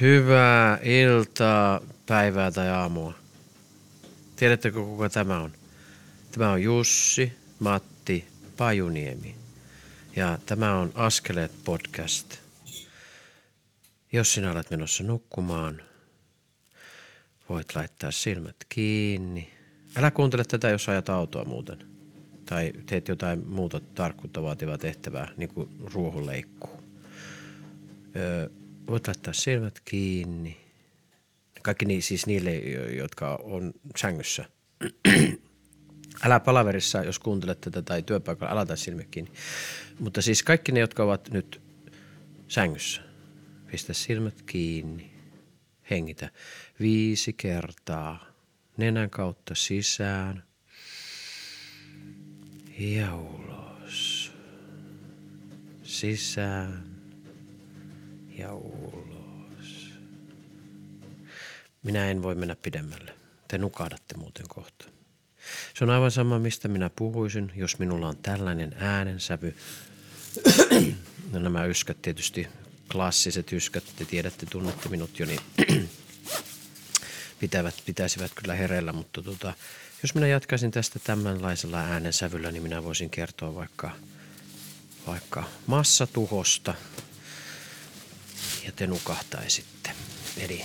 Hyvää iltaa, päivää tai aamua. Tiedättekö kuka tämä on? Tämä on Jussi Matti Pajuniemi. Ja tämä on Askeleet podcast. Jos sinä olet menossa nukkumaan, voit laittaa silmät kiinni. Älä kuuntele tätä, jos ajat autoa muuten. Tai teet jotain muuta tarkkuutta vaativaa tehtävää, niin kuin ruohonleikkuu. Öö, voit laittaa silmät kiinni. Kaikki niin, siis niille, jotka on sängyssä. Älä palaverissa, jos kuuntelet tätä tai työpaikalla, älä laita silmät kiinni. Mutta siis kaikki ne, jotka ovat nyt sängyssä, pistä silmät kiinni. Hengitä viisi kertaa nenän kautta sisään ja ulos. Sisään ja ulos. Minä en voi mennä pidemmälle. Te nukahdatte muuten kohta. Se on aivan sama, mistä minä puhuisin, jos minulla on tällainen äänensävy. no nämä yskät tietysti, klassiset yskät, te tiedätte, tunnette minut jo, niin pitävät, pitäisivät kyllä hereillä, mutta tota, jos minä jatkaisin tästä tämänlaisella äänensävyllä, niin minä voisin kertoa vaikka, vaikka massatuhosta, ja te nukahtaisitte. Eli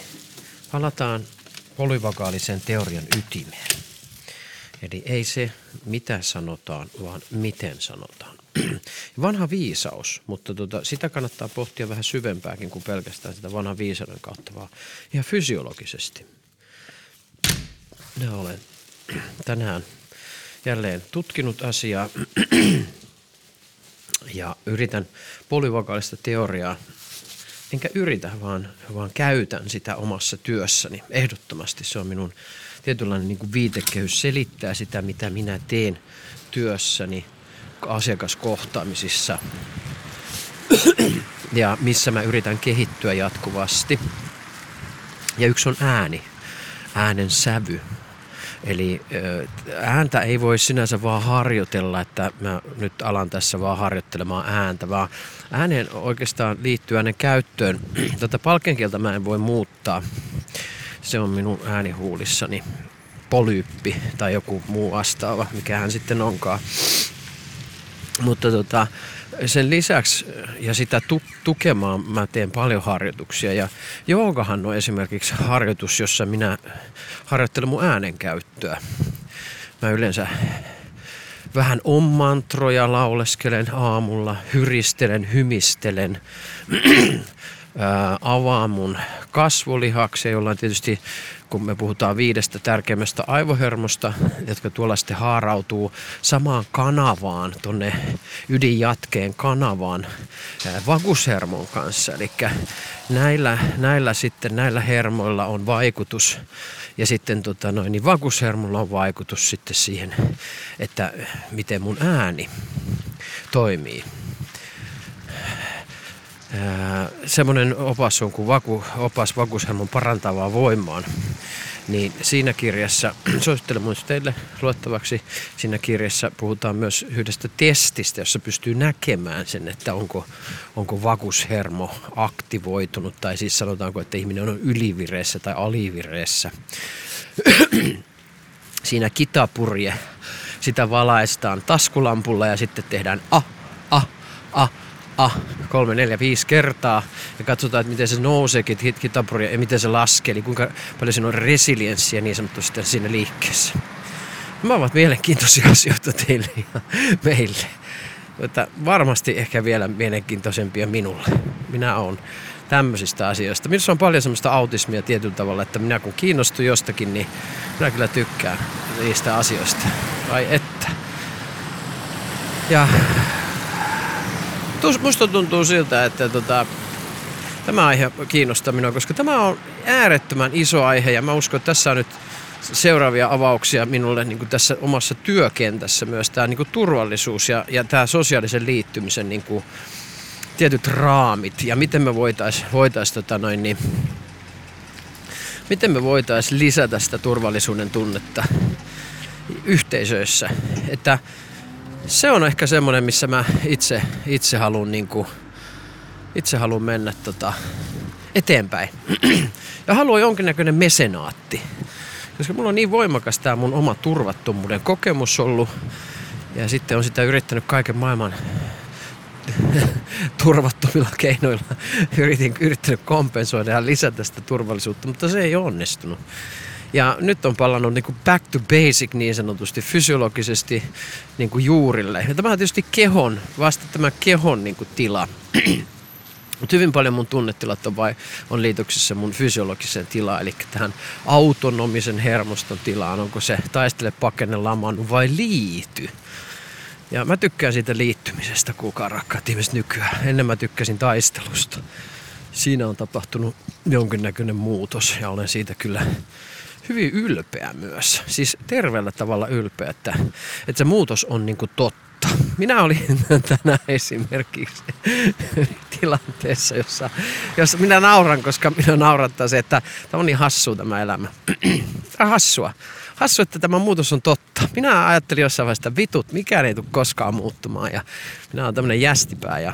palataan polyvagaalisen teorian ytimeen. Eli ei se mitä sanotaan, vaan miten sanotaan. Vanha viisaus, mutta tota, sitä kannattaa pohtia vähän syvempääkin kuin pelkästään sitä vanhan viisauden kautta, vaan ihan fysiologisesti. Minä olen tänään jälleen tutkinut asiaa ja yritän polyvagaalista teoriaa enkä yritä, vaan, vaan käytän sitä omassa työssäni. Ehdottomasti se on minun tietynlainen niin kuin viitekehys selittää sitä, mitä minä teen työssäni asiakaskohtaamisissa ja missä mä yritän kehittyä jatkuvasti. Ja yksi on ääni, äänen sävy. Eli ääntä ei voi sinänsä vaan harjoitella, että mä nyt alan tässä vaan harjoittelemaan ääntä, vaan ääneen oikeastaan liittyy äänen käyttöön. Tätä palkenkieltä mä en voi muuttaa. Se on minun äänihuulissani polyyppi tai joku muu vastaava, mikä hän sitten onkaan. Mutta tota, sen lisäksi ja sitä tu- tukemaan mä teen paljon harjoituksia ja joogahan on esimerkiksi harjoitus, jossa minä harjoittelen mun äänenkäyttöä. Mä yleensä vähän on mantroja lauleskelen aamulla, hyristelen, hymistelen, avaan mun kasvolihaksia, jolla on tietysti kun me puhutaan viidestä tärkeimmästä aivohermosta, jotka tuolla sitten haarautuu samaan kanavaan, tonne ydinjatkeen kanavaan vagushermon kanssa. Eli näillä, näillä sitten, näillä hermoilla on vaikutus ja sitten tota noin, niin vagushermolla on vaikutus sitten siihen, että miten mun ääni toimii semmoinen opas on kuin vaku, opas vakuushelmon parantavaa voimaan. Niin siinä kirjassa, suosittelen myös teille luettavaksi, siinä kirjassa puhutaan myös yhdestä testistä, jossa pystyy näkemään sen, että onko, onko vakushermo aktivoitunut, tai siis sanotaanko, että ihminen on ylivireessä tai alivireessä. siinä kitapurje, sitä valaistaan taskulampulla ja sitten tehdään a, a, a, ah, kolme, neljä, viisi kertaa ja katsotaan, että miten se nousee kitapuri ja miten se laskee, eli kuinka paljon siinä on resilienssiä niin sanotusti siinä liikkeessä. Nämä ovat mielenkiintoisia asioita teille ja meille. Mutta varmasti ehkä vielä mielenkiintoisempia minulle. Minä olen tämmöisistä asioista. Minussa on paljon semmoista autismia tietyllä tavalla, että minä kun kiinnostun jostakin, niin minä kyllä tykkään niistä asioista. Vai että. Ja musta tuntuu siltä, että tota, tämä aihe kiinnostaa minua, koska tämä on äärettömän iso aihe ja mä uskon, että tässä on nyt seuraavia avauksia minulle niin tässä omassa työkentässä myös tämä niin turvallisuus ja, ja tämä sosiaalisen liittymisen niin kuin, tietyt raamit ja miten me voitaisiin voitais, tota noin, niin, miten me voitaisiin lisätä sitä turvallisuuden tunnetta yhteisöissä. Että se on ehkä semmoinen, missä mä itse, itse haluan niin itse mennä tota, eteenpäin. ja haluan jonkinnäköinen mesenaatti. Koska mulla on niin voimakas tämä mun oma turvattomuuden kokemus ollut. Ja sitten on sitä yrittänyt kaiken maailman turvattomilla keinoilla yritin, yrittänyt kompensoida ja lisätä sitä turvallisuutta, mutta se ei onnistunut. Ja nyt on palannut niin kuin back to basic niin sanotusti fysiologisesti niin kuin juurille. Ja tämä on tietysti kehon, vasta tämä kehon niin kuin tila. Mutta hyvin paljon mun tunnetilat on, vai, on liitoksissa mun fysiologiseen tilaan, eli tähän autonomisen hermoston tilaan. Onko se taistele, pakenne, lamannut vai liity? Ja mä tykkään siitä liittymisestä, kukaan rakkaat ihmiset nykyään. Ennen mä tykkäsin taistelusta. Siinä on tapahtunut jonkinnäköinen muutos ja olen siitä kyllä hyvin ylpeä myös. Siis terveellä tavalla ylpeä, että, että se muutos on niinku totta. Minä olin tänään esimerkiksi tilanteessa, jossa, jossa minä nauran, koska minä naurattaa se, että tämä on niin hassua tämä elämä. Tämä hassua. Hassu, että tämä muutos on totta. Minä ajattelin jossain vaiheessa, että vitut, mikään ei tule koskaan muuttumaan. Ja minä olen tämmöinen jästipää ja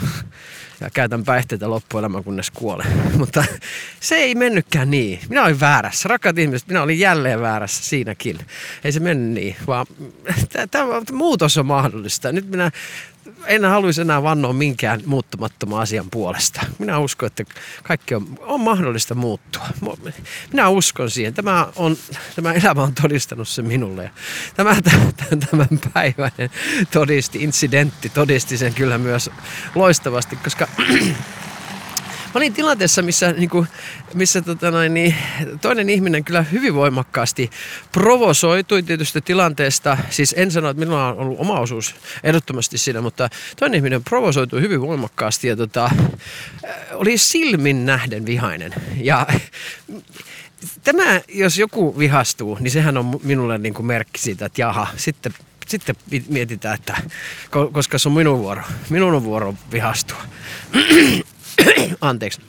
ja käytän päihteitä loppuelämän kunnes kuolen. Mutta se ei mennytkään niin. Minä olin väärässä. Rakkaat ihmiset, minä olin jälleen väärässä siinäkin. Ei se mennyt niin, vaan tämä muutos on mahdollista. Nyt minä en haluaisi enää vannoa minkään muuttumattoman asian puolesta. Minä uskon, että kaikki on, on mahdollista muuttua. Minä uskon siihen. Tämä, on, tämä elämä on todistanut se minulle. Tämä tämän päivän todisti, incidentti todisti sen kyllä myös loistavasti, koska Mä olin tilanteessa, missä, niin kuin, missä tota noin, niin, toinen ihminen kyllä hyvin voimakkaasti provosoitui tietystä tilanteesta. Siis en sano, että minulla on ollut oma osuus ehdottomasti siinä, mutta toinen ihminen provosoitui hyvin voimakkaasti ja tota, äh, oli silmin nähden vihainen. Ja tämä, jos joku vihastuu, niin sehän on minulle niin kuin merkki siitä, että jaha, sitten sitten mietitään, että koska se on minun vuoro, minun on vuoro vihastua. Anteeksi.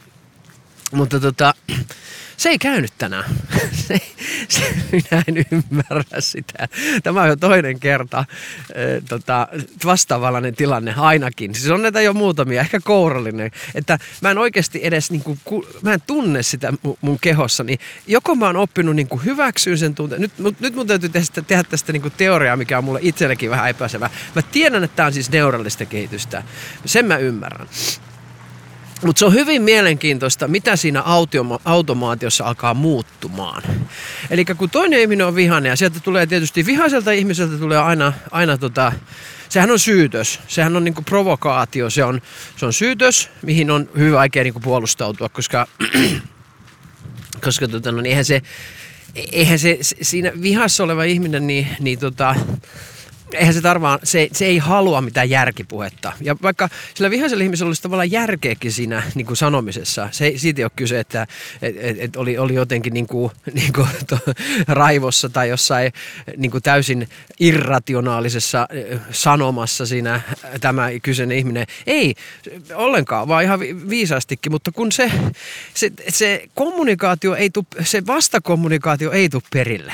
Mutta tota, se ei käynyt tänään. Se, se, minä en ymmärrä sitä. Tämä on jo toinen kerta e, tota, vastaavallainen tilanne ainakin. Siis on näitä jo muutamia, ehkä kourallinen. Että mä en oikeasti edes, niin kuin, mä en tunne sitä mun kehossani. Joko mä oon oppinut niin kuin hyväksyyn sen tunteen. Nyt, nyt mun täytyy tehdä, tehdä tästä niin kuin teoriaa, mikä on mulle itsellekin vähän epäselvä. Mä tiedän, että tämä on siis neurallista kehitystä. Sen mä ymmärrän. Mutta se on hyvin mielenkiintoista, mitä siinä automaatiossa alkaa muuttumaan. Eli kun toinen ihminen on vihainen ja sieltä tulee tietysti vihaiselta ihmiseltä tulee aina, aina tota, sehän on syytös, sehän on niinku provokaatio, se on, se on syytös, mihin on hyvin vaikea niinku puolustautua, koska, koska tota, no, niin eihän se, eihän se, siinä vihassa oleva ihminen, niin, niin tota, eihän se tarvaa, se, se ei halua mitään järkipuhetta. Ja vaikka sillä vihaisella ihmisellä olisi tavallaan järkeäkin siinä niin kuin sanomisessa, se, siitä ei ole kyse, että et, et, et oli, oli jotenkin niin kuin, niin kuin to, raivossa tai jossain niin kuin täysin irrationaalisessa sanomassa siinä tämä kyseinen ihminen. Ei ollenkaan, vaan ihan viisaastikin, mutta kun se, se, se kommunikaatio ei tu, se vastakommunikaatio ei tule perille.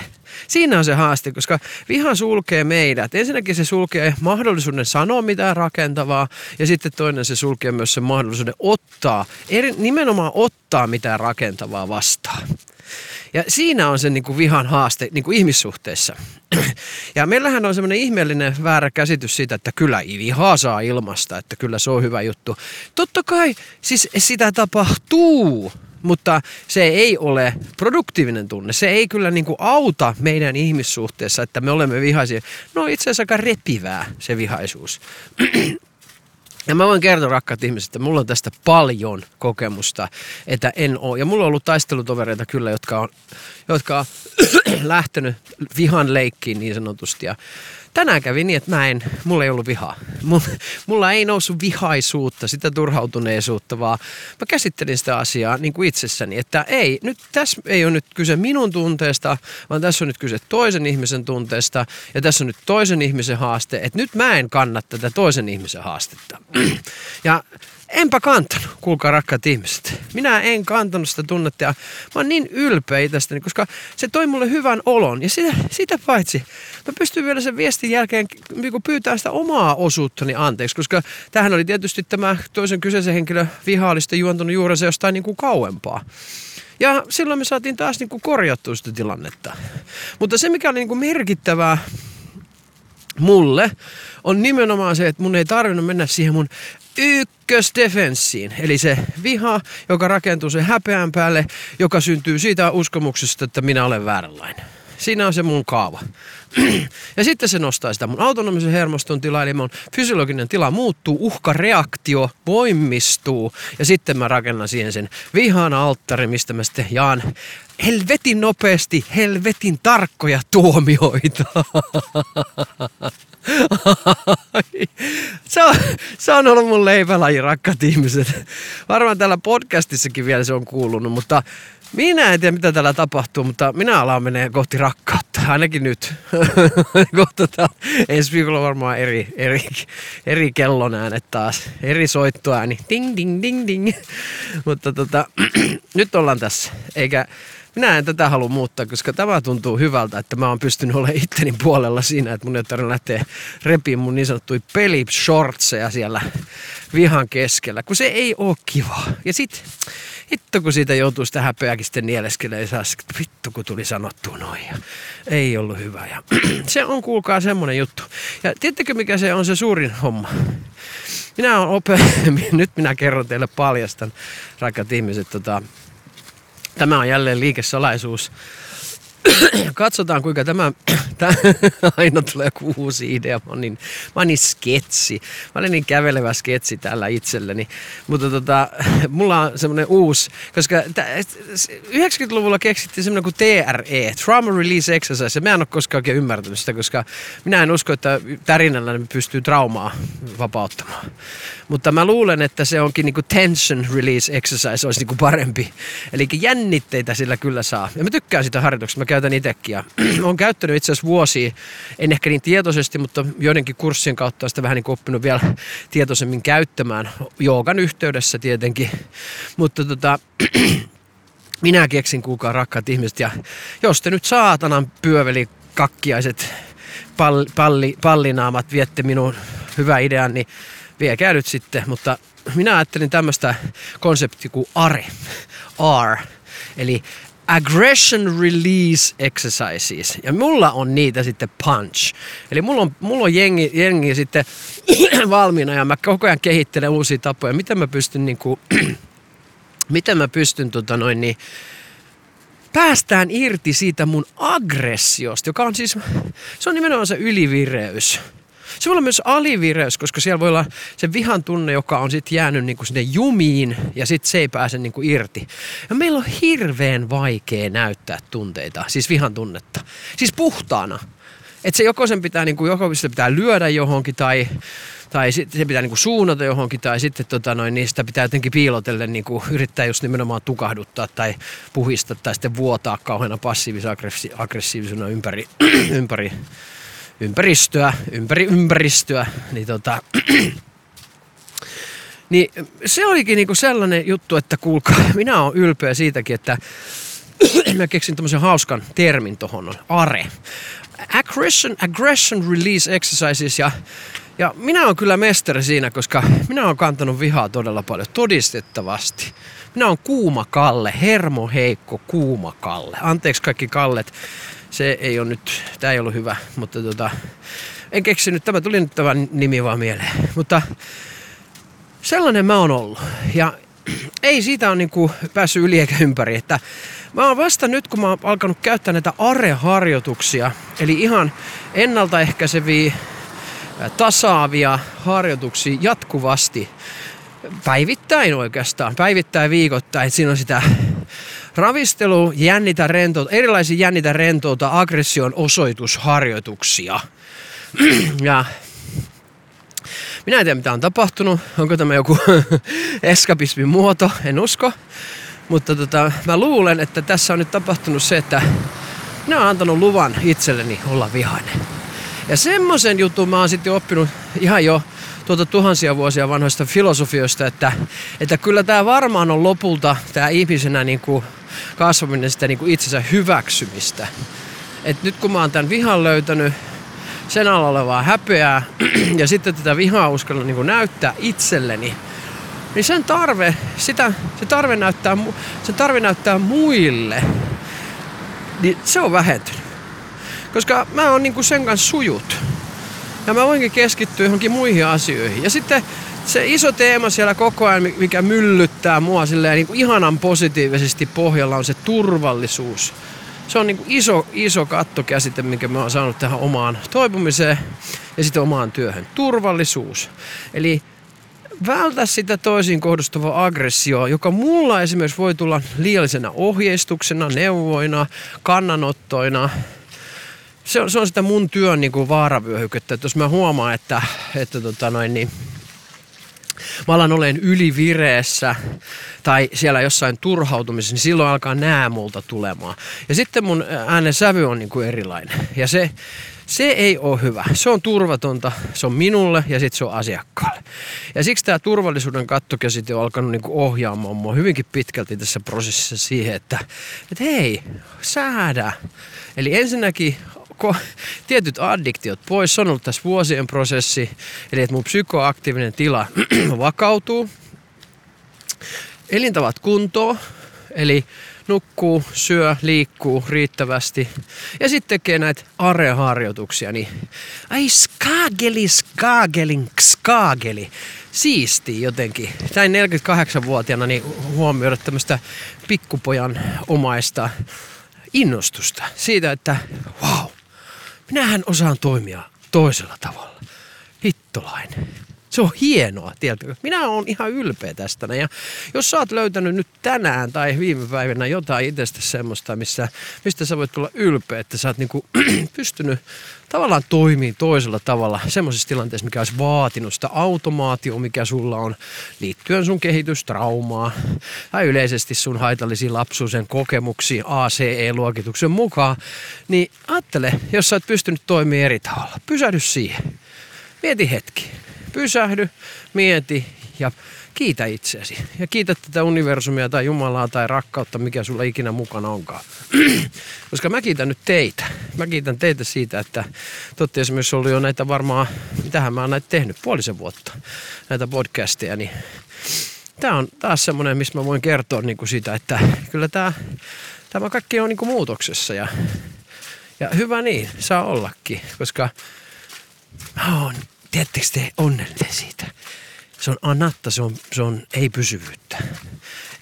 Siinä on se haaste, koska viha sulkee meidät. Ensinnäkin se sulkee mahdollisuuden sanoa mitään rakentavaa ja sitten toinen se sulkee myös sen mahdollisuuden ottaa, eri, nimenomaan ottaa mitään rakentavaa vastaan. Ja siinä on se niin kuin vihan haaste niin kuin ihmissuhteessa. Ja meillähän on semmoinen ihmeellinen väärä käsitys siitä, että kyllä vihaa saa ilmasta, että kyllä se on hyvä juttu. Totta kai, siis sitä tapahtuu mutta se ei ole produktiivinen tunne. Se ei kyllä niin kuin auta meidän ihmissuhteessa, että me olemme vihaisia. No itse asiassa aika repivää se vihaisuus. Ja mä voin kertoa, rakkaat ihmiset, että mulla on tästä paljon kokemusta, että en ole. Ja mulla on ollut taistelutovereita kyllä, jotka on, jotka lähtenyt vihan leikkiin niin sanotusti. Ja tänään kävi niin, että mä en, mulla ei ollut vihaa. Mulla ei noussut vihaisuutta, sitä turhautuneisuutta, vaan mä käsittelin sitä asiaa niin kuin itsessäni, että ei, nyt tässä ei ole nyt kyse minun tunteesta, vaan tässä on nyt kyse toisen ihmisen tunteesta ja tässä on nyt toisen ihmisen haaste, että nyt mä en kanna tätä toisen ihmisen haastetta. Ja enpä kantanut, kuulkaa rakkaat ihmiset. Minä en kantanut sitä tunnetta mä oon niin ylpeä itsestäni, koska se toi mulle hyvän olon. Ja sitä, sitä paitsi mä pystyn vielä sen viestin jälkeen niin pyytämään sitä omaa osuuttani anteeksi, koska tähän oli tietysti tämä toisen kyseisen henkilön viha oli sitten juontunut juurensa jostain niin kuin kauempaa. Ja silloin me saatiin taas niin kuin korjattua sitä tilannetta. Mutta se, mikä oli niin kuin merkittävää mulle, on nimenomaan se, että mun ei tarvinnut mennä siihen mun ykkösdefenssiin. Eli se viha, joka rakentuu sen häpeän päälle, joka syntyy siitä uskomuksesta, että minä olen vääränlainen. Siinä on se mun kaava. ja sitten se nostaa sitä mun autonomisen hermoston tilaa, eli mun fysiologinen tila muuttuu, uhkareaktio voimistuu, ja sitten mä rakennan siihen sen vihan alttari, mistä mä sitten jaan helvetin nopeasti, helvetin tarkkoja tuomioita. se, on, se on ollut mun leipälaji, rakkaat ihmiset. Varmaan täällä podcastissakin vielä se on kuulunut, mutta minä en tiedä, mitä täällä tapahtuu, mutta minä alan menee kohti rakkautta, ainakin nyt. Kohta tää, ensi viikolla varmaan eri, eri, eri kellonäänet taas, eri soittoääni, ding ding ding ding. mutta tota, nyt ollaan tässä, eikä minä en tätä halua muuttaa, koska tämä tuntuu hyvältä, että mä oon pystynyt olemaan itteni puolella siinä, että mun ei tarvitse lähteä repiin mun niin sanottuja pelishortseja siellä vihan keskellä, kun se ei ole kiva. Ja sit, hitto kun siitä joutuu sitä häpeäkin sitten nieleskelemään, ja vittu kun tuli sanottua noin. Ja ei ollut hyvä. Ja se on kuulkaa semmonen juttu. Ja tiedättekö mikä se on se suurin homma? Minä olen ope... nyt minä kerron teille paljastan, rakkaat ihmiset, tota, Tämä on jälleen liikesalaisuus. Katsotaan kuinka tämä, tämä aina tulee uusi idea. Mä oon niin, mä oon niin sketsi. Mä olen niin kävelevä sketsi täällä itselleni. Mutta tota, mulla on semmonen uusi, koska 90-luvulla keksittiin semmonen kuin TRE, Trauma Release Exercise. Mä en ole koskaan oikein ymmärtänyt sitä, koska minä en usko, että tärinällä pystyy traumaa vapauttamaan. Mutta mä luulen, että se onkin niinku tension release exercise olisi niinku parempi. Eli jännitteitä sillä kyllä saa. Ja mä tykkään sitä harjoituksesta, käytän itsekin. Ja olen käyttänyt itse asiassa vuosia, en ehkä niin tietoisesti, mutta joidenkin kurssien kautta sitä vähän niin oppinut vielä tietoisemmin käyttämään. Joogan yhteydessä tietenkin. Mutta tota, minä keksin kuulkaa rakkaat ihmiset. Ja jos te nyt saatanan pyöveli kakkiaiset palli, palli, pallinaamat viette minun hyvä idean, niin viekää nyt sitten, mutta minä ajattelin tämmöistä konseptia kuin ARE, R, eli Aggression Release Exercises. Ja mulla on niitä sitten punch. Eli mulla on, mulla on jengi, jengi sitten valmiina ja mä koko ajan kehittelen uusia tapoja. Miten mä pystyn niinku, miten mä pystyn tota noin niin, päästään irti siitä mun aggressiosta, joka on siis, se on nimenomaan se ylivireys. Se voi olla myös alivireys, koska siellä voi olla se vihan tunne, joka on sitten jäänyt niinku sinne jumiin ja sitten se ei pääse niinku irti. Ja meillä on hirveän vaikea näyttää tunteita, siis vihan tunnetta. Siis puhtaana. Että se joko sen pitää, niinku, joko sitä pitää lyödä johonkin tai tai se pitää niinku suunnata johonkin, tai sitten tota noin, niin sitä pitää jotenkin piilotellen niinku yrittää just nimenomaan tukahduttaa tai puhistaa tai sitten vuotaa kauheana passiivis-aggressiivisena ympäri, ympäri ympäristöä, ympäri ympäristöä, niin tota, niin se olikin niinku sellainen juttu, että kuulkaa, minä olen ylpeä siitäkin, että mä keksin tämmöisen hauskan termin tohon, ARE. Aggression, aggression Release Exercises ja ja minä olen kyllä mestari siinä, koska minä olen kantanut vihaa todella paljon, todistettavasti. Minä olen kuuma Kalle, hermoheikko kuuma Kalle. Anteeksi kaikki Kallet, se ei ole nyt, tämä ei ollut hyvä, mutta tota, en keksinyt, tämä tuli nyt tämä nimi vaan mieleen. Mutta sellainen mä oon ollut. Ja ei siitä ole niinku päässyt yli eikä ympäri, että mä oon vasta nyt, kun mä oon alkanut käyttää näitä areharjoituksia, eli ihan ennaltaehkäiseviä, tasaavia harjoituksia jatkuvasti, päivittäin oikeastaan, päivittäin viikoittain, että siinä on sitä Ravistelu, jännitä rentouta, erilaisia jännitä rentouta, aggression osoitusharjoituksia. ja minä en tiedä mitä on tapahtunut, onko tämä joku eskapismin muoto, en usko. Mutta tota, mä luulen, että tässä on nyt tapahtunut se, että minä olen antanut luvan itselleni olla vihainen. Ja semmoisen jutun mä oon sitten oppinut ihan jo tuota tuhansia vuosia vanhoista filosofioista, että, että kyllä tämä varmaan on lopulta tämä ihmisenä niin kuin kasvaminen sitä niin kuin itsensä hyväksymistä. Et nyt kun mä oon tämän vihan löytänyt, sen alla olevaa häpeää ja sitten tätä vihaa uskalla niin näyttää itselleni, niin sen tarve, sitä, se tarve näyttää, se tarve näyttää muille, niin se on vähentynyt. Koska mä oon niinku sen kanssa sujut. Ja mä voinkin keskittyä johonkin muihin asioihin. Ja sitten se iso teema siellä koko ajan, mikä myllyttää mua silleen niin kuin ihanan positiivisesti pohjalla, on se turvallisuus. Se on niin kuin iso, iso kattokäsite, minkä mä oon saanut tähän omaan toipumiseen ja sitten omaan työhön. Turvallisuus. Eli vältä sitä toisiin kohdustuvaa aggressioa, joka mulla esimerkiksi voi tulla liiallisena ohjeistuksena, neuvoina, kannanottoina. Se on, se on sitä mun työn niin kuin vaaravyöhykettä. Että jos mä huomaan, että, että tota noin, niin, mä alan olen ylivireessä tai siellä jossain turhautumisessa, niin silloin alkaa nää multa tulemaan. Ja sitten mun äänen sävy on niin kuin erilainen. Ja se, se ei ole hyvä. Se on turvatonta, se on minulle ja sitten se on asiakkaalle. Ja siksi tämä turvallisuuden kattokäsite on alkanut niinku ohjaamaan mua hyvinkin pitkälti tässä prosessissa siihen, että, että hei, säädä. Eli ensinnäkin tietyt addiktiot pois. Se on ollut tässä vuosien prosessi. Eli että mun psykoaktiivinen tila vakautuu. Elintavat kuntoon. Eli nukkuu, syö, liikkuu riittävästi ja sitten tekee näitä areharjoituksia, niin ai skageli, skagelin, skageli. Siisti jotenkin. Näin 48-vuotiaana niin huomioida tämmöistä pikkupojan omaista innostusta siitä, että wow, minähän osaan toimia toisella tavalla. Hittolainen. Se on hienoa, tiedätkö? Minä olen ihan ylpeä tästä. Ja jos sä oot löytänyt nyt tänään tai viime päivänä jotain itsestä semmoista, missä, mistä sä voit olla ylpeä, että sä oot niinku pystynyt tavallaan toimii toisella tavalla semmoisessa tilanteessa, mikä olisi vaatinut sitä automaatio, mikä sulla on liittyen sun kehitystraumaa tai yleisesti sun haitallisiin lapsuuden kokemuksiin ACE-luokituksen mukaan, niin ajattele, jos sä oot pystynyt toimimaan eri tavalla, pysähdy siihen. Mieti hetki pysähdy, mieti ja kiitä itseäsi. Ja kiitä tätä universumia tai Jumalaa tai rakkautta, mikä sulla ikinä mukana onkaan. Koska mä kiitän nyt teitä. Mä kiitän teitä siitä, että te olette esimerkiksi ollut jo näitä varmaan, mitähän mä oon näitä tehnyt, puolisen vuotta, näitä podcasteja, niin tämä on taas semmoinen, missä mä voin kertoa niin kuin siitä, että kyllä tämä, tämä kaikki on niin kuin muutoksessa ja, ja hyvä niin, saa ollakin, koska mä oon Tiedättekö te onnellinen siitä? Se on anatta, se on, se on ei-pysyvyyttä.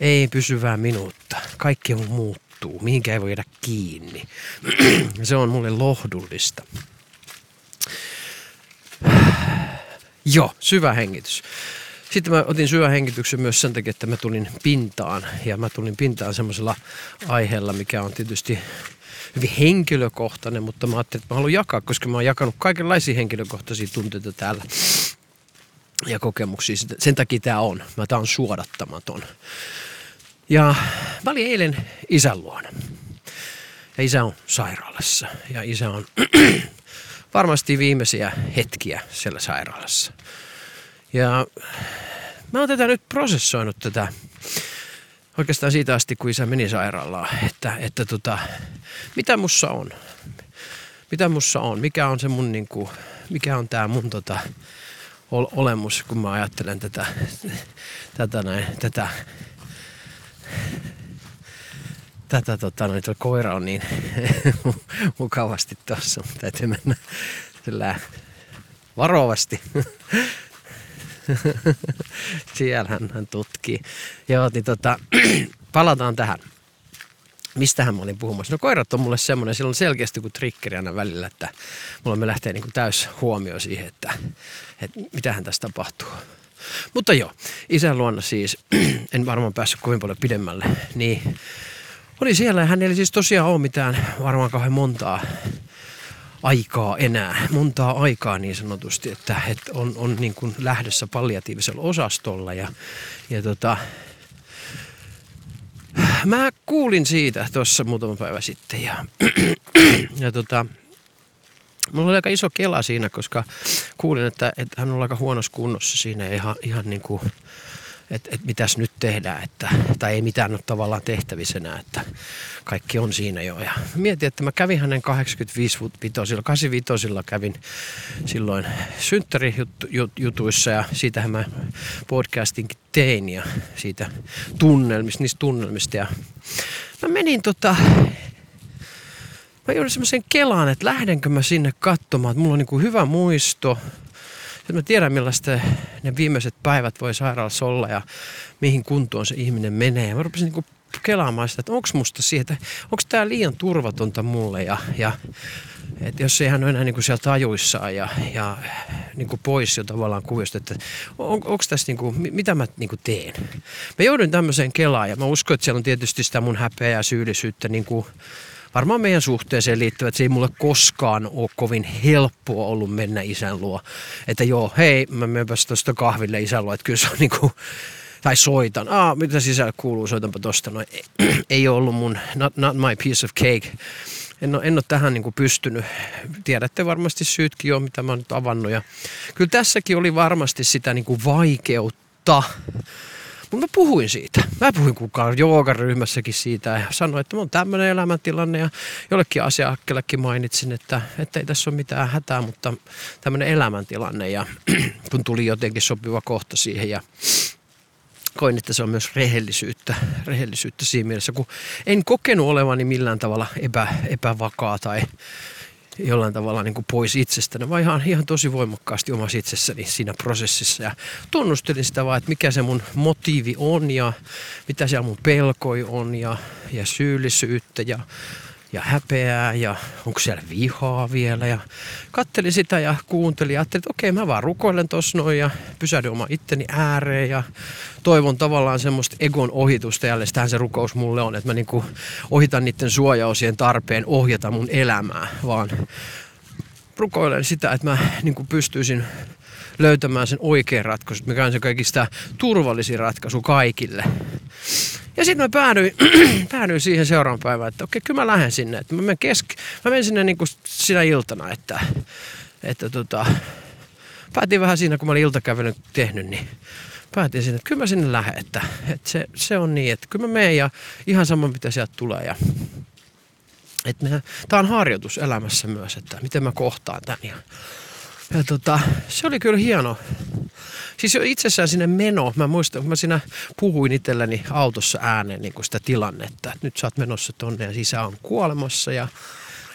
Ei pysyvää minuutta. Kaikki on muuttuu. Mihinkä ei voi jäädä kiinni. se on mulle lohdullista. Joo, syvä hengitys. Sitten mä otin syöhengityksen myös sen takia, että mä tulin pintaan. Ja mä tulin pintaan semmoisella aiheella, mikä on tietysti hyvin henkilökohtainen, mutta mä ajattelin, että mä haluan jakaa, koska mä oon jakanut kaikenlaisia henkilökohtaisia tunteita täällä ja kokemuksia. Sen takia tämä on. Mä tää on suodattamaton. Ja mä olin eilen isän luona. Ja isä on sairaalassa. Ja isä on varmasti viimeisiä hetkiä siellä sairaalassa. Ja mä oon tätä nyt prosessoinut tätä oikeastaan siitä asti, kun isä meni sairaalaan, että, että tota, mitä mussa on? Mitä mussa on? Mikä on se mun, niin kuin, mikä on tämä mun tota, olemus, kun mä ajattelen tätä, tätä näin, tätä, tätä tota, tuo koira on niin mukavasti tuossa, täytyy mennä sillä varovasti. Siellä hän, tutkii. Joo, niin tota, palataan tähän. Mistähän mä olin puhumassa? No koirat on mulle semmoinen, silloin selkeästi kuin triggeri aina välillä, että mulla me lähtee niin kuin täys huomio siihen, että, että mitähän tässä tapahtuu. Mutta joo, isän luona siis, en varmaan päässyt kovin paljon pidemmälle, niin oli siellä ja hän ei siis tosiaan ole mitään varmaan kauhean montaa aikaa enää, montaa aikaa niin sanotusti, että, että on, on niin kuin lähdössä palliatiivisella osastolla. Ja, ja tota, mä kuulin siitä tuossa muutama päivä sitten ja, ja tota, mulla oli aika iso kela siinä, koska kuulin, että, että hän on aika huonossa kunnossa. Siinä ihan, ihan niin kuin että et mitäs nyt tehdään, että, tai ei mitään ole tavallaan tehtävissä enää, että kaikki on siinä jo. Ja mietin, että mä kävin hänen 85 vitosilla, 85 kävin silloin synttärijutuissa ja siitähän mä podcastinkin tein ja siitä tunnelmista, niistä tunnelmista. Ja mä menin tota, mä joudun semmoisen kelaan, että lähdenkö mä sinne katsomaan, että mulla on niin kuin hyvä muisto, että mä tiedän millaista ne viimeiset päivät voi sairaalassa olla ja mihin kuntoon se ihminen menee. Ja mä rupesin niin kelaamaan sitä, että onko musta siihen, että onko tämä liian turvatonta mulle ja, ja että jos ei hän ole enää niin kuin siellä tajuissaan ja, ja niin kuin pois jo tavallaan kuviosta, että on, onko tässä niin kuin, mitä mä niin kuin teen. Mä joudun tämmöiseen kelaan ja mä uskon, että siellä on tietysti sitä mun häpeää ja syyllisyyttä niin kuin varmaan meidän suhteeseen liittyvät. Se ei mulle koskaan ole kovin helppoa ollut mennä isän luo. Että joo, hei, mä menenpäs tuosta kahville isän luo, että kyllä se on niinku, tai soitan. Aa, mitä sisällä kuuluu, soitanpa tosta. No, ei, ei ole ollut mun, not, not my piece of cake. En ole, en ole tähän niin kuin pystynyt. Tiedätte varmasti syytkin jo, mitä mä oon nyt avannut. Ja kyllä tässäkin oli varmasti sitä niin kuin vaikeutta mutta mä puhuin siitä. Mä puhuin kukaan joogaryhmässäkin siitä ja sanoin, että on tämmöinen elämäntilanne ja jollekin asiakkeellekin mainitsin, että, että ei tässä ole mitään hätää, mutta tämmöinen elämäntilanne ja kun tuli jotenkin sopiva kohta siihen ja koin, että se on myös rehellisyyttä, rehellisyyttä siinä mielessä, kun en kokenut olevani millään tavalla epä, epävakaa tai jollain tavalla niin kuin pois itsestäni, vaan ihan, ihan tosi voimakkaasti omassa itsessäni siinä prosessissa. Ja tunnustelin sitä vaan, että mikä se mun motiivi on ja mitä siellä mun pelkoi on ja, ja syyllisyyttä ja ja häpeää ja onko siellä vihaa vielä. Ja kattelin sitä ja kuuntelin ja ajattelin, että okei mä vaan rukoilen tossa noin ja pysähdyn oma itteni ääreen ja toivon tavallaan semmoista egon ohitusta jälleen. Sitähän se rukous mulle on, että mä niinku ohitan niiden suojaosien tarpeen ohjata mun elämää, vaan rukoilen sitä, että mä niinku pystyisin löytämään sen oikean ratkaisun, mikä on se kaikista turvallisin ratkaisu kaikille. Ja sitten mä päädyin, päädyin siihen seuraavan päivään, että okei, kyllä mä lähden sinne. Että mä menen, kesk- mä menen sinne niin kuin sinä iltana, että, että tota, päätin vähän siinä, kun mä olin iltakävelyn tehnyt, niin päätin sinne, että kyllä mä sinne lähden. Että, että se, se, on niin, että kyllä mä menen ja ihan sama mitä sieltä tulee. Ja, että tämä on harjoitus elämässä myös, että miten mä kohtaan tämän. Ja, ja tota, se oli kyllä hieno, Siis jo itsessään sinne meno, mä muistan, kun mä siinä puhuin itselläni autossa ääneen niin sitä tilannetta, että nyt sä oot menossa tonne ja sisä on kuolemassa ja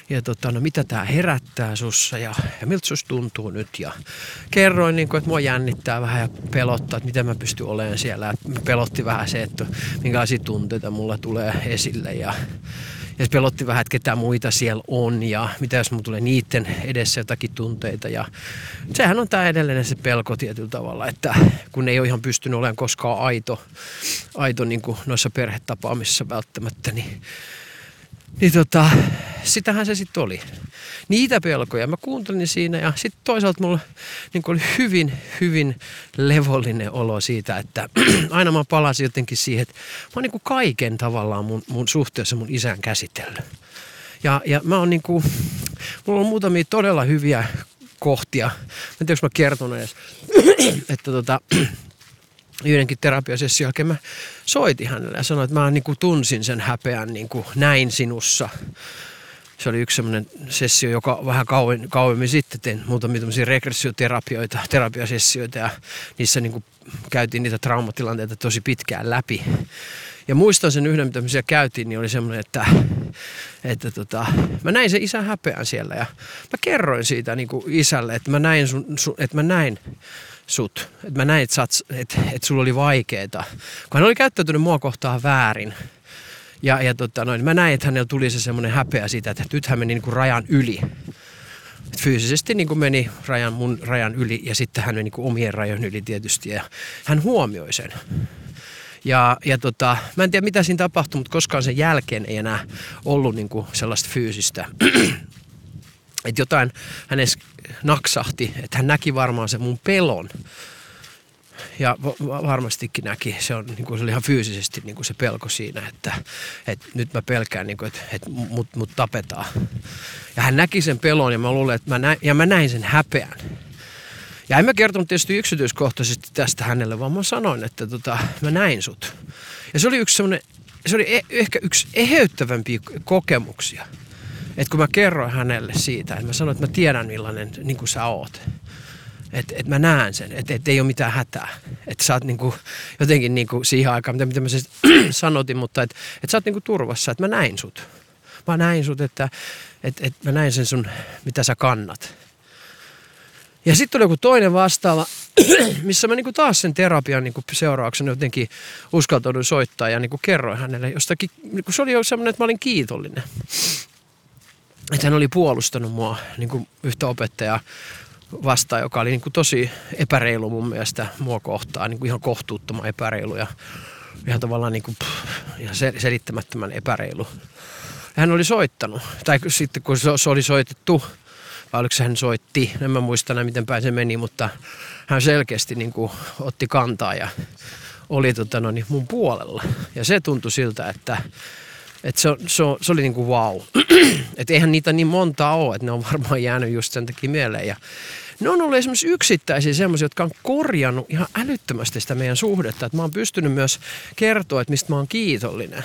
ja tota, no mitä tämä herättää sussa ja, ja miltä susta tuntuu nyt. Ja kerroin, niin kuin, että mua jännittää vähän ja pelottaa, että miten mä pystyn olemaan siellä. Et pelotti vähän se, että minkälaisia tunteita mulla tulee esille ja ja se pelotti vähän, että ketä muita siellä on ja mitä jos mun tulee niiden edessä jotakin tunteita. Ja sehän on tämä edelleen se pelko tietyllä tavalla, että kun ei ole ihan pystynyt olemaan koskaan aito, aito niin kuin noissa perhetapaamisissa välttämättä, niin niin tota, sitähän se sitten oli. Niitä pelkoja mä kuuntelin siinä ja sitten toisaalta mulla niin oli hyvin, hyvin levollinen olo siitä, että aina mä palasin jotenkin siihen, että mä oon niin kaiken tavallaan mun, mun suhteessa mun isän käsitellyt. Ja, ja mä oon niin kuin, mulla on muutamia todella hyviä kohtia. Mä en tiedä, mä kertonut edes, että tota, yhdenkin terapiasession jälkeen mä soitin hänelle ja sanoin, että mä niin kuin tunsin sen häpeän niin kuin näin sinussa. Se oli yksi semmoinen sessio, joka vähän kauemmin, kauemmin sitten tein muutamia tämmöisiä regressioterapioita, terapiasessioita ja niissä niin kuin käytiin niitä traumatilanteita tosi pitkään läpi. Ja muistan sen yhden, mitä siellä käytiin, niin oli semmoinen, että, että tota, mä näin sen isän häpeän siellä ja mä kerroin siitä niin kuin isälle, että mä näin, sun, sun, että mä näin sut. Että mä näin, että, että, että sulla oli vaikeeta. Kun hän oli käyttäytynyt mua kohtaan väärin. Ja, ja tota, noin, mä näin, että hänellä tuli se semmoinen häpeä siitä, että nyt hän meni niin kuin rajan yli. Et fyysisesti niin kuin meni rajan, mun rajan yli ja sitten hän meni niin kuin omien rajojen yli tietysti. Ja hän huomioi sen. Ja, ja tota, mä en tiedä mitä siinä tapahtui, mutta koskaan sen jälkeen ei enää ollut niin kuin sellaista fyysistä että jotain hänessä naksahti, että hän näki varmaan sen mun pelon. Ja varmastikin näki, se, on, niin kuin, se oli ihan fyysisesti niin kuin se pelko siinä, että, että nyt mä pelkään, niin kuin, että, että mut, mut tapetaan. Ja hän näki sen pelon ja mä luulen, että mä näin, ja mä näin sen häpeän. Ja en mä kertonut tietysti yksityiskohtaisesti tästä hänelle, vaan mä sanoin, että tota, mä näin sut. Ja se oli yksi se oli e- ehkä yksi eheyttävämpiä kokemuksia. Että kun mä kerroin hänelle siitä, että mä sanoin, että mä tiedän millainen niin kuin sä oot. Että et mä näen sen, että et ei ole mitään hätää. Että sä oot niinku, jotenkin niinku siihen aikaan, mitä, mitä mä siis sanotin, mutta että et sä oot niinku turvassa, että mä näin sut. Mä näin sut, että et, et mä näin sen sun, mitä sä kannat. Ja sitten oli joku toinen vastaava, missä mä niinku taas sen terapian niinku seurauksena jotenkin uskaltauduin soittaa ja niinku kerroin hänelle jostakin, niinku se oli jo semmoinen, että mä olin kiitollinen. Että hän oli puolustanut mua niinku yhtä opettajaa vastaan, joka oli niinku tosi epäreilu mun mielestä mua kohtaan, niinku ihan kohtuuttoman epäreilu ja ihan tavallaan niinku, pff, ihan selittämättömän epäreilu. Ja hän oli soittanut, tai sitten kun se oli soitettu, vai oliko se hän soitti, en mä muista enää miten päin se meni, mutta hän selkeästi niin kuin otti kantaa ja oli tota, no niin, mun puolella. Ja se tuntui siltä, että, että se, se, se oli niin kuin wow. että eihän niitä niin monta ole, että ne on varmaan jäänyt just sen takia mieleen. Ja ne on ollut esimerkiksi yksittäisiä semmoisia, jotka on korjannut ihan älyttömästi sitä meidän suhdetta. Että mä oon pystynyt myös kertoa, että mistä mä oon kiitollinen.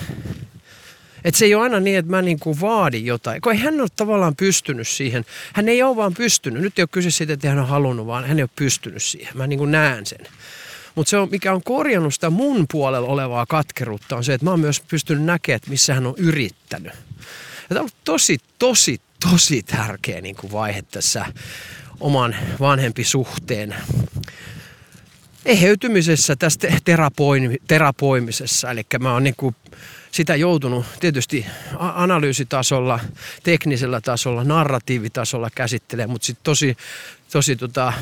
Että se ei ole aina niin, että mä niin kuin vaadin jotain. Kun ei hän ole tavallaan pystynyt siihen. Hän ei ole vaan pystynyt. Nyt ei ole kyse siitä, että hän on halunnut, vaan hän ei ole pystynyt siihen. Mä niin kuin näen sen. Mutta se, on, mikä on korjannut sitä mun puolella olevaa katkeruutta, on se, että mä oon myös pystynyt näkemään, että missä hän on yrittänyt. Ja tämä on tosi, tosi, tosi tärkeä niin kuin vaihe tässä oman vanhempi suhteen eheytymisessä, tästä terapoimisessa. Eli mä oon niin kuin sitä joutunut tietysti analyysitasolla, teknisellä tasolla, narratiivitasolla käsittelemään, mutta sitten tosi, tosi tota,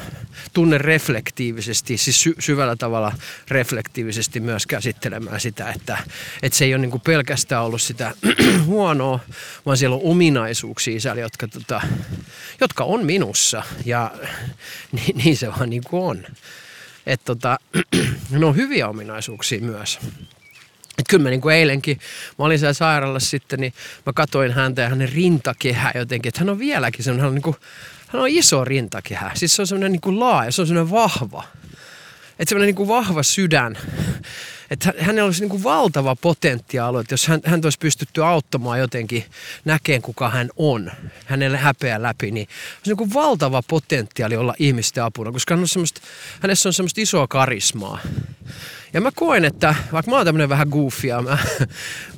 tunne reflektiivisesti, siis sy- syvällä tavalla reflektiivisesti myös käsittelemään sitä, että, että se ei ole niinku pelkästään ollut sitä huonoa, vaan siellä on ominaisuuksia siellä, jotka, tota, jotka on minussa ja niin, niin se vaan niin kuin on. Että tota, ne on hyviä ominaisuuksia myös. Et kyllä mä niin kuin eilenkin, mä olin siellä sairaalassa sitten, niin mä katoin häntä ja hänen rintakehää jotenkin, että hän on vieläkin semmoinen, hän on, niin kuin, hän on iso rintakehä. Siis se on semmoinen niin kuin laaja, se on semmoinen vahva. Että semmoinen niin kuin vahva sydän. Että hänellä olisi niin kuin valtava potentiaali, että jos hän, hän olisi pystytty auttamaan jotenkin näkeen, kuka hän on, hänelle häpeä läpi, niin olisi niin kuin valtava potentiaali olla ihmisten apuna, koska hän on hänessä on semmoista isoa karismaa. Ja mä koen, että vaikka mä oon tämmönen vähän goofia, mä,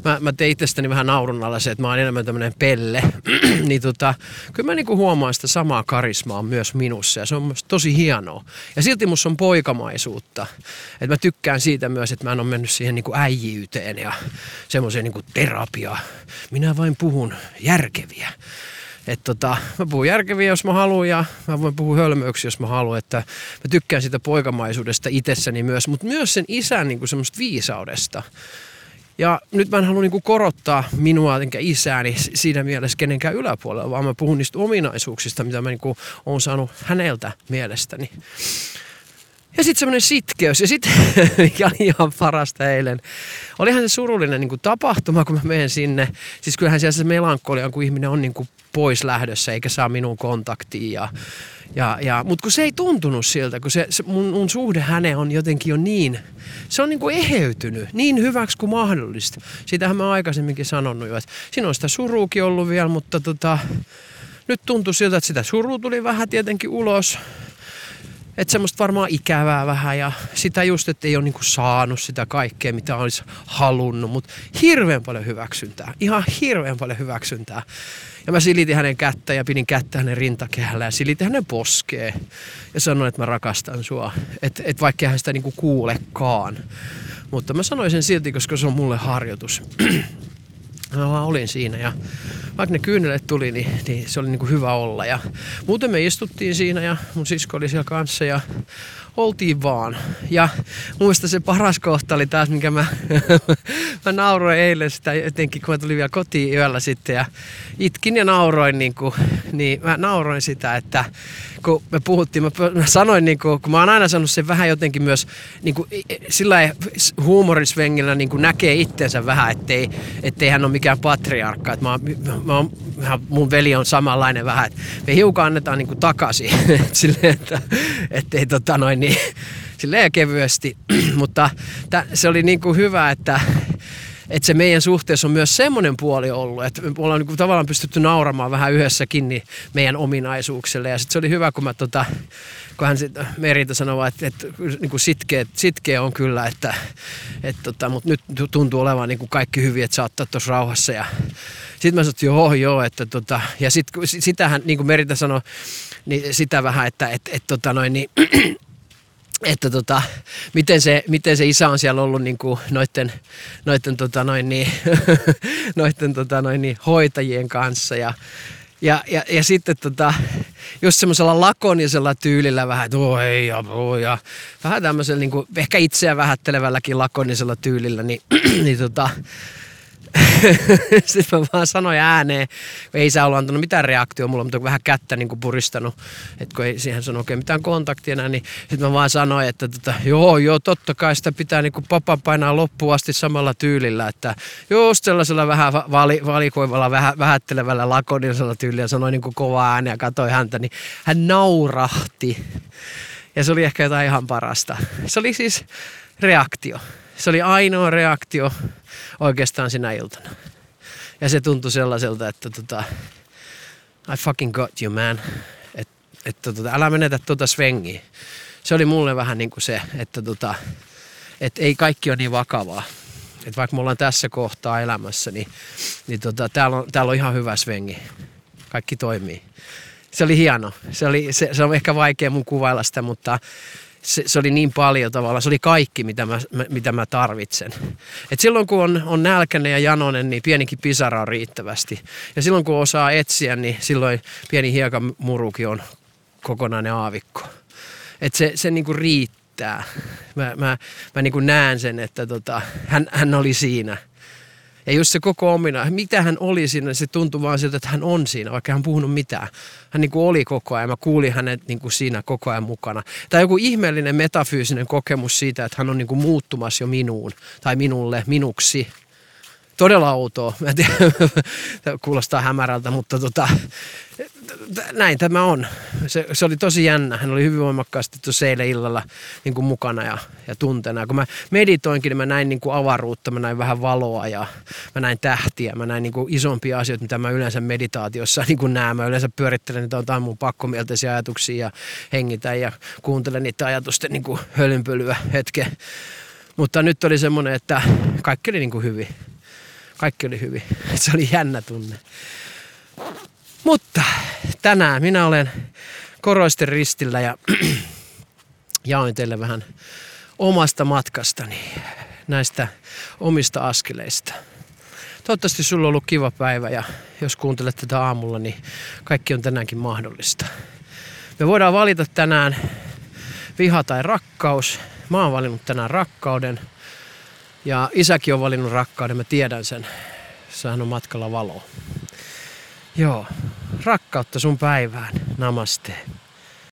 mä, mä tein itsestäni vähän naurun alla se, että mä oon enemmän tämmönen pelle, niin tota, kyllä mä niinku huomaan sitä samaa karismaa myös minussa ja se on tosi hienoa. Ja silti musta on poikamaisuutta. Että mä tykkään siitä myös, että mä en ole mennyt siihen niinku äijiyteen ja semmoiseen niinku terapiaan. Minä vain puhun järkeviä. Että tota, mä puhun järkeviä, jos mä haluan ja mä voin puhua hölmöyksiä, jos mä haluan. Että mä tykkään sitä poikamaisuudesta itsessäni myös, mutta myös sen isän niin semmoista viisaudesta. Ja nyt mä en halua niin korottaa minua enkä isääni siinä mielessä kenenkään yläpuolella, vaan mä puhun niistä ominaisuuksista, mitä mä niin saanut häneltä mielestäni. Ja sitten semmoinen sitkeys. Ja sitten, mikä oli ihan parasta eilen, olihan se surullinen niin kuin tapahtuma, kun mä menen sinne. Siis kyllähän siellä se melankolia on, kun ihminen on niin kuin pois lähdössä eikä saa minun kontaktiin. Ja, ja, ja, Mutta kun se ei tuntunut siltä, kun se, se mun, mun suhde häneen on jotenkin jo niin, se on niin kuin eheytynyt niin hyväksi kuin mahdollista. Siitähän mä aikaisemminkin sanonut jo, että siinä on sitä suruukin ollut vielä, mutta tota, nyt tuntui siltä, että sitä suru tuli vähän tietenkin ulos. Että semmoista varmaan ikävää vähän ja sitä just, että ei ole niinku saanut sitä kaikkea, mitä olisi halunnut, mutta hirveän paljon hyväksyntää. Ihan hirveän paljon hyväksyntää. Ja mä silitin hänen kättä ja pidin kättä hänen rintakehällä ja silitin hänen poskeen. Ja sanoin, että mä rakastan sua. Että et vaikka hän sitä niinku kuulekaan. Mutta mä sanoin sen silti, koska se on mulle harjoitus. mä olin siinä ja vaikka ne kyynelet tuli, niin, niin se oli niin kuin hyvä olla. Ja muuten me istuttiin siinä ja mun sisko oli siellä kanssa ja oltiin vaan. Ja muista se paras kohta oli taas, minkä mä, mä nauroin eilen sitä jotenkin, kun mä tulin vielä kotiin yöllä sitten ja itkin ja nauroin, niin, kuin, niin mä nauroin sitä, että kun me puhuttiin, mä, mä sanoin, niin kuin, kun mä oon aina sanonut sen vähän jotenkin myös niin kuin, sillä huumorisvengillä niin kuin näkee itsensä vähän, ettei, ettei hän ole mikään patriarkka. Että mä, mä, mä, mun veli on samanlainen vähän, että me hiukan annetaan niin kuin takaisin, silleen, että ettei tota noin niin, silleen kevyesti. Mutta tä, se oli niin kuin hyvä, että että se meidän suhteessa on myös semmoinen puoli ollut, että me ollaan niin kuin tavallaan pystytty nauramaan vähän yhdessä kiinni meidän ominaisuuksille. Ja sitten se oli hyvä, kun mä tota, kun hän sit, Merita sanoi, että, että niin kuin sitkeä, sitkeä, on kyllä, että, että tota, mutta nyt tuntuu olevan niin kuin kaikki hyvin, että saattaa tuossa rauhassa. Ja sitten mä sanoin, että joo, joo, että tota, ja sit, sitähän, niin kuin Merita sanoi, niin sitä vähän, että, että, että tota noin, niin, että tota, miten, se, miten se isä on siellä ollut niin kuin noiden, noiden, tota noin niin, noiden tota noin niin, hoitajien kanssa. Ja, ja, ja, ja sitten tota, just semmoisella lakonisella tyylillä vähän, että ei ja, oh, ja vähän tämmöisellä niin kuin, ehkä itseä vähättelevälläkin lakonisella tyylillä, niin, niin tota, sitten mä vaan sanoin ääneen, kun ei saa ollut antanut mitään reaktioa mulla, mutta vähän kättä niin kuin puristanut, että kun ei siihen sano oikein mitään kontaktia enää, niin sitten mä vaan sanoin, että tota, joo, joo, totta kai sitä pitää niin kuin papa painaa loppuun asti samalla tyylillä, että just sellaisella vähän vali, valikoivalla, vähän, vähättelevällä lakonisella tyylillä, sanoi niin kuin kova ääni ja katsoi häntä, niin hän naurahti. Ja se oli ehkä jotain ihan parasta. Se oli siis reaktio. Se oli ainoa reaktio oikeastaan sinä iltana. Ja se tuntui sellaiselta, että tota, I fucking got you man. Että et, tota, älä menetä tuota svengiä. Se oli mulle vähän niin kuin se, että tota, et ei kaikki ole niin vakavaa. Että vaikka me ollaan tässä kohtaa elämässä, niin, niin tota, täällä, on, täällä on ihan hyvä svengi. Kaikki toimii. Se oli hieno. Se, oli, se, se on ehkä vaikea mun kuvailla sitä, mutta se, se oli niin paljon tavallaan, se oli kaikki, mitä mä, mitä mä tarvitsen. Et silloin kun on, on nälkäinen ja janonen, niin pienikin pisara on riittävästi. Ja silloin kun osaa etsiä, niin silloin pieni hiekamurukin on kokonainen aavikko. Et se, se niinku riittää. Mä, mä, mä niinku näen sen, että tota, hän, hän oli siinä – ja just se koko omina, mitä hän oli siinä, se tuntui vaan siltä, että hän on siinä, vaikka hän puhunut mitään. Hän niin kuin oli koko ajan, mä kuulin hänet niin kuin siinä koko ajan mukana. Tai joku ihmeellinen metafyysinen kokemus siitä, että hän on niin kuin muuttumassa jo minuun tai minulle, minuksi todella outoa. Mä en tiedä, kuulostaa hämärältä, mutta tota, näin tämä on. Se, se, oli tosi jännä. Hän oli hyvin voimakkaasti tuossa eilen illalla niin kuin mukana ja, ja tuntena. Kun mä meditoinkin, niin mä näin niin kuin avaruutta, mä näin vähän valoa ja mä näin tähtiä. Mä näin niin kuin isompia asioita, mitä mä yleensä meditaatiossa niin kuin näen. Mä yleensä pyörittelen niitä jotain mun pakkomielteisiä ajatuksia ja hengitän ja kuuntelen niitä ajatusten niin kuin hölynpölyä hetken. Mutta nyt oli semmoinen, että kaikki oli niin kuin hyvin kaikki oli hyvin. Se oli jännä tunne. Mutta tänään minä olen Koroisten ristillä ja jaoin teille vähän omasta matkastani, näistä omista askeleista. Toivottavasti sulla on ollut kiva päivä ja jos kuuntelet tätä aamulla, niin kaikki on tänäänkin mahdollista. Me voidaan valita tänään viha tai rakkaus. Mä oon valinnut tänään rakkauden – ja isäkin on valinnut rakkauden, mä tiedän sen. Sehän on matkalla valoa. Joo, rakkautta sun päivään. Namaste.